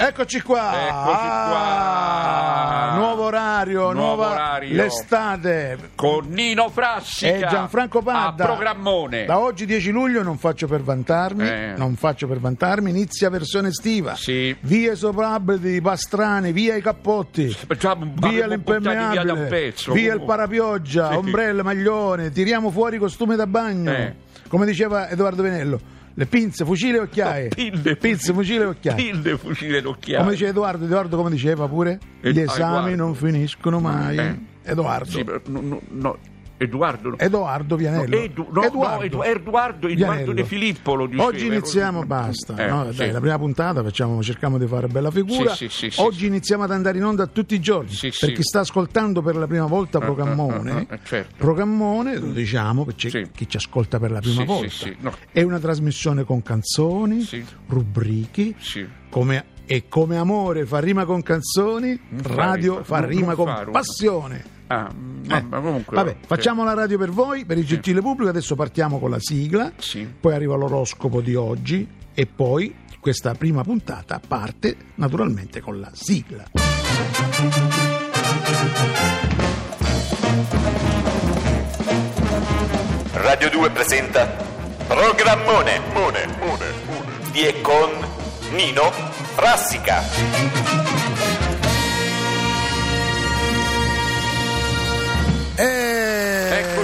Eccoci qua. Eccoci qua. Ah, nuovo orario, Nuovo nuova orario. l'estate. Con Nino Frassica E Gianfranco Padda. a programmone. Da oggi 10 luglio non faccio per vantarmi, Eh. non faccio per vantarmi, inizia versione estiva. Sì. Via i soprabiti, pastrani, via i cappotti. Un- Via abbiamo buttati via da un l'impermeabile, pezzo. via il parapioggia, Sì. ombrelle, maglione, tiriamo fuori i costumi da bagno. Eh. Come diceva Edoardo Venello, le pinze, fucile e occhiaie. Pinze, pinze fucile e occhiaie. Pinze, fucile d'occhiaio. Come dice Edoardo, Edoardo come diceva pure? Gli ah, esami non finiscono mai. Eh. Edoardo. Sì, no, no, no, Edoardo. Edoardo Vianello. No, Edu- no, no, Edu- Edoardo, Edoardo Vianello. De Filippo lo diceva. Oggi iniziamo, basta. Eh, no? sì. Dai, la prima puntata facciamo, cerchiamo di fare bella figura. Sì, sì, sì, sì, Oggi sì. iniziamo ad andare in onda tutti i giorni. Sì, per sì. chi sta ascoltando per la prima volta Programmone, eh, eh, certo. Programmone, lo diciamo, perché Sì. chi ci ascolta per la prima Sì, volta. sì, sì, no. È una trasmissione con canzoni, Sì. rubriche, Sì. come, e come amore fa rima con canzoni, radio fa rima con passione. Ah, ma, Eh, ma comunque. Vabbè, sì. facciamo la radio per voi, per il gentile pubblico. Adesso partiamo con la sigla, Sì. poi arriva l'oroscopo di oggi e poi questa prima puntata parte naturalmente con la sigla. Radio 2 presenta Programmone Mone, Mone, Mone. di e con Nino Frassica.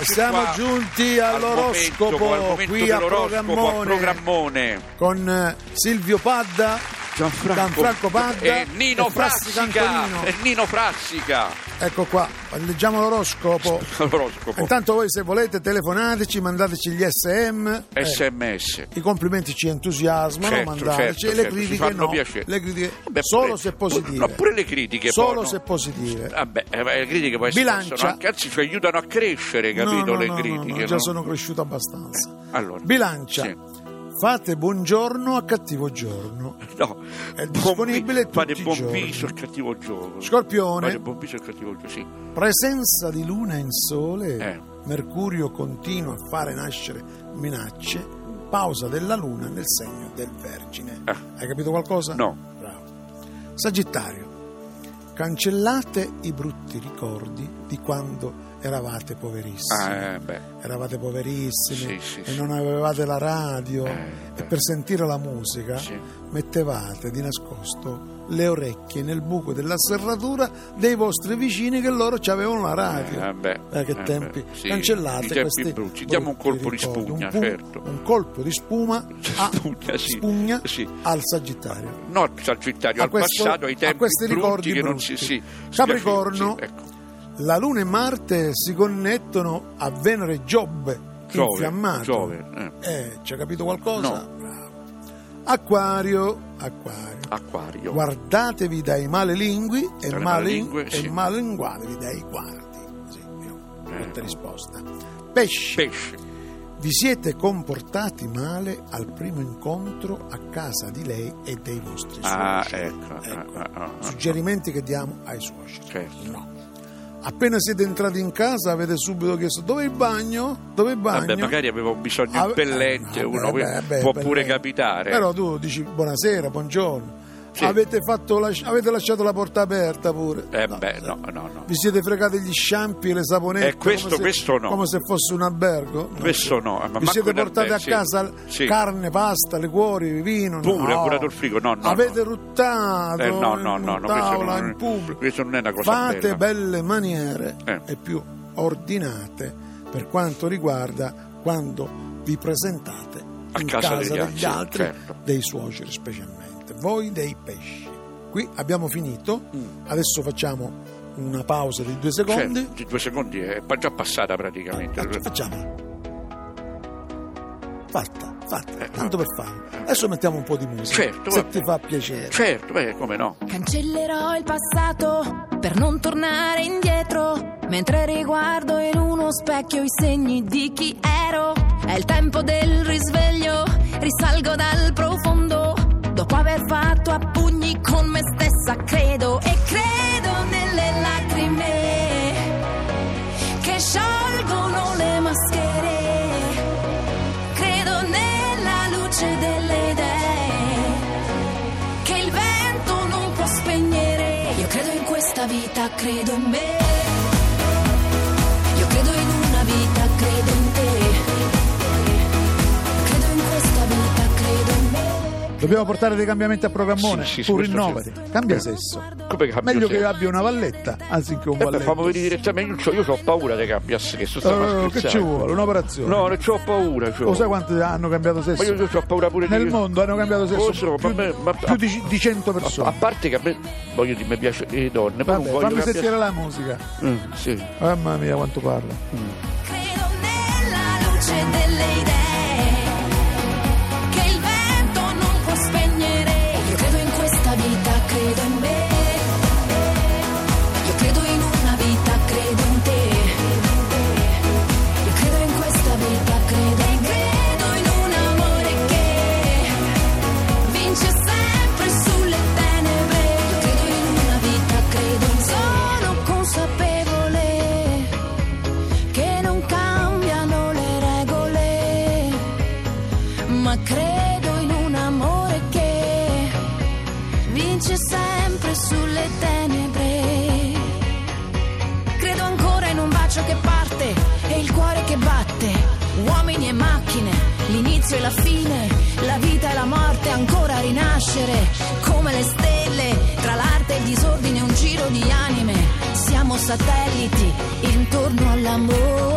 Siamo giunti Al all'oroscopo momento, al momento qui a Programmone, a Programmone. con eh, Silvio Padda, Gianfranco Padda e Nino e Frassi Frassica. E Nino Frassica. Ecco qua, leggiamo l'oroscopo. L'oroscopo. Intanto voi se volete telefonateci, mandateci gli SM. eh, SMS. I complimenti ci entusiasmano, Certo, mandateci certo, e le certo, critiche no. piacere. Le critiche Vabbè, solo pure- se positive. No, pure le critiche. Solo poi, no? se positive. Vabbè, eh, le critiche poi Bilancia. anche, anzi ci aiutano a crescere, capito? No, le critiche. già no? sono cresciuto abbastanza. Allora, Bilancia. sì. Fate buongiorno a cattivo giorno. No, È buon disponibile Fate tutti buon viso e cattivo gioco. Scorpione. Fate buon viso e cattivo gioco, sì. Presenza di luna in sole. Eh. Mercurio continua a fare nascere minacce. Pausa della luna nel segno del Vergine. Ah. Hai capito qualcosa? No. Bravo. Sagittario. Cancellate i brutti ricordi di quando eravate poverissimi. Ah, eh. Eravate poverissimi Sì, e sì. non avevate la radio Eh, e per sentire la musica Sì. mettevate di nascosto le orecchie nel buco della serratura dei vostri vicini che loro ci avevano la radio. Eh, Eh, che eh, tempi cancellate questi brutti. Diamo un colpo di spugna, un pu- certo. un colpo di spuma, a, Spugna, al Sagittario No, al Sagittario, A al questo- passato, ai a tempi questi brutti ricordi che non brutti. si... Sì, Capricorno. Ecco. La Luna e Marte si connettono a Venere e Giobbe Giove, infiammato Giove, eh. Eh, ci ha capito qualcosa? No. Acquario Acquario Acquario. guardatevi dai malelingui e, Dalle malelingue, e sì. malinguatevi dai guardi. Sì, brutta Eh. risposta. Pesci, Pesce. vi siete comportati male al primo incontro a casa di lei e dei vostri Ah, suoceri. ecco. Ecco, ah, ah, ah, Suggerimenti che diamo ai suoceri. Certo. No. Appena siete entrati in casa avete subito chiesto dove è il bagno? Dove il bagno? Vabbè, magari avevo bisogno di un pellente, eh, uno vabbè, vabbè, può pure capitare. Però tu dici buonasera, buongiorno. Sì. Avete, fatto avete lasciato la porta aperta pure. Eh No, beh, no, no, no. Vi siete fregati gli sciampi e le saponette? Eh, questo- come se, questo no. Come se fosse un albergo? No. Questo no, ma Vi siete portati a casa Sì. carne, pasta, liquori, vino? Pure, no. pure dal frigo, no, no, Avete ruttato Eh, no, no, in no, no, tavola, non- in pubblico. questo non è una cosa Fate bella. belle maniere Eh. e più ordinate per quanto riguarda quando vi presentate A in casa casa degli degli altri, altri, certo. dei suoceri specialmente. Voi dei pesci. Qui abbiamo finito, Mm. adesso facciamo una pausa di due secondi. Certo, di due secondi è pa- già passata praticamente. Faccia- Facciamola. Fatta, fatta, Eh, tanto per fare. Adesso mettiamo un po' di musica, Certo, se ti fa piacere. Certo, beh, come no. Cancellerò il passato per non tornare indietro, mentre riguardo in uno specchio i segni di chi ero. È il tempo del risveglio, risalgo dal profondo, fatto a pugni con me stessa, credo e credo nelle lacrime che sciolgono le maschere. Credo nella luce delle idee che il vento non può spegnere. Io credo in questa vita, credo in me. Dobbiamo portare dei cambiamenti a programmone. Sì, sì, tu rinnovati. sì. Cambia Eh. sesso. Meglio sesso? che abbia una valletta anziché un Eh valletto. fammi vedere direttamente, io, c'ho- io ho paura di cambiare sesso, Eh, che ci vuole? Un'operazione. No, non c'ho paura. C'ho. Lo sai quanti hanno cambiato sesso? Ma io, io ho paura pure Nel di... mondo hanno cambiato sesso Oh, so, più, ma me- ma- più di, di 100 A, persone. a parte che a me, voglio dire, mi piace le donne, Vabbè, fammi cambiare- sentire la musica. Mm, sì. Mamma mia, quanto parla. Credo nella luce delle idee vince sempre sulle tenebre. Credo ancora in un bacio che parte e il cuore che batte, uomini e macchine, l'inizio e la fine, la vita e la morte ancora rinascere, come le stelle, tra l'arte e il disordine un giro di anime, siamo satelliti intorno all'amore,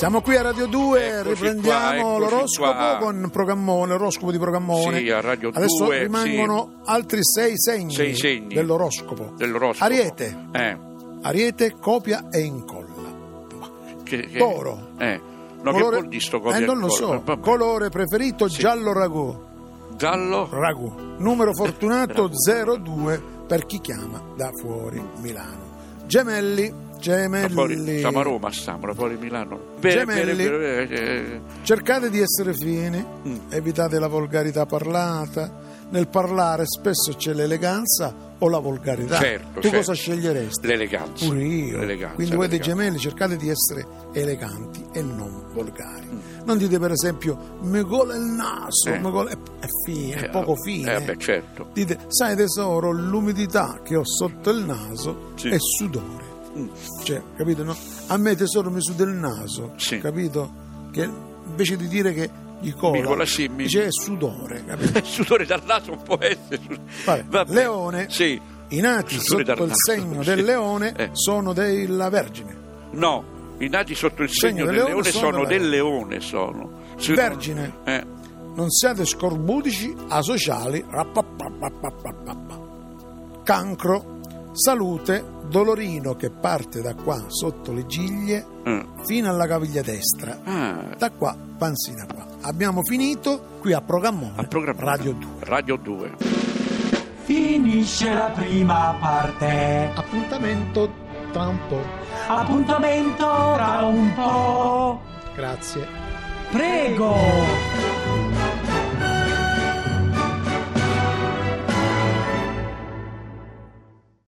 Siamo qui a Radio 2, Eccoci riprendiamo qua, l'oroscopo qua. con programmone, l'oroscopo di programmone. Sì, a Radio Adesso 2, rimangono altri sei segni, Sei segni. dell'oroscopo. Dell'oroscopo. Ariete, Eh, Ariete copia e incolla. che, che- Toro. Eh, no, che vuol dire sto copia eh, non lo so. Vabbè. Colore preferito giallo ragù. Giallo? Ragù. Numero fortunato 02 per chi chiama da fuori Milano. Gemelli, Gemelli. siamo a Roma, stiamo, da fuori Milano. Gemelli. bene, eh, Cercate di essere fini, Mm. evitate la volgarità parlata. Nel parlare spesso c'è l'eleganza o la volgarità. Certo, tu certo. cosa sceglieresti? L'eleganza. Pure io. L'eleganza, Quindi voi dei gemelli cercate di essere eleganti e non volgari. Mm. Non dite per esempio mi gola il naso, Eh. gola- è, è fine, è Eh, poco eh, fine. eh, beh, certo. Dite, sai tesoro, l'umidità che ho sotto il naso Sì. è sudore. Mm. Cioè, capito? No? A me tesoro mi suda il naso, Sì. capito? Che invece di dire che gli cola, Mi cola, sì, mi- dice è sudore, capito? Il sudore dal naso può essere. Vabbè, Vabbè. Leone, Sì. i nati Sudore sotto il segno sì. del leone Eh. sono della Vergine. No, i nati sotto il segno, del leone, sono del leone. Sono. Se- Vergine. Eh, Non siate scorbudici, asociali. Cancro, salute, dolorino che parte da qua sotto le giglie eh. fino alla caviglia destra. Ah, Da qua, panzina qua. Abbiamo finito qui a Programmone, al programma Radio 2. Radio 2. Finisce la prima parte. Appuntamento tra un po'. Appuntamento tra un po'. Grazie. Prego.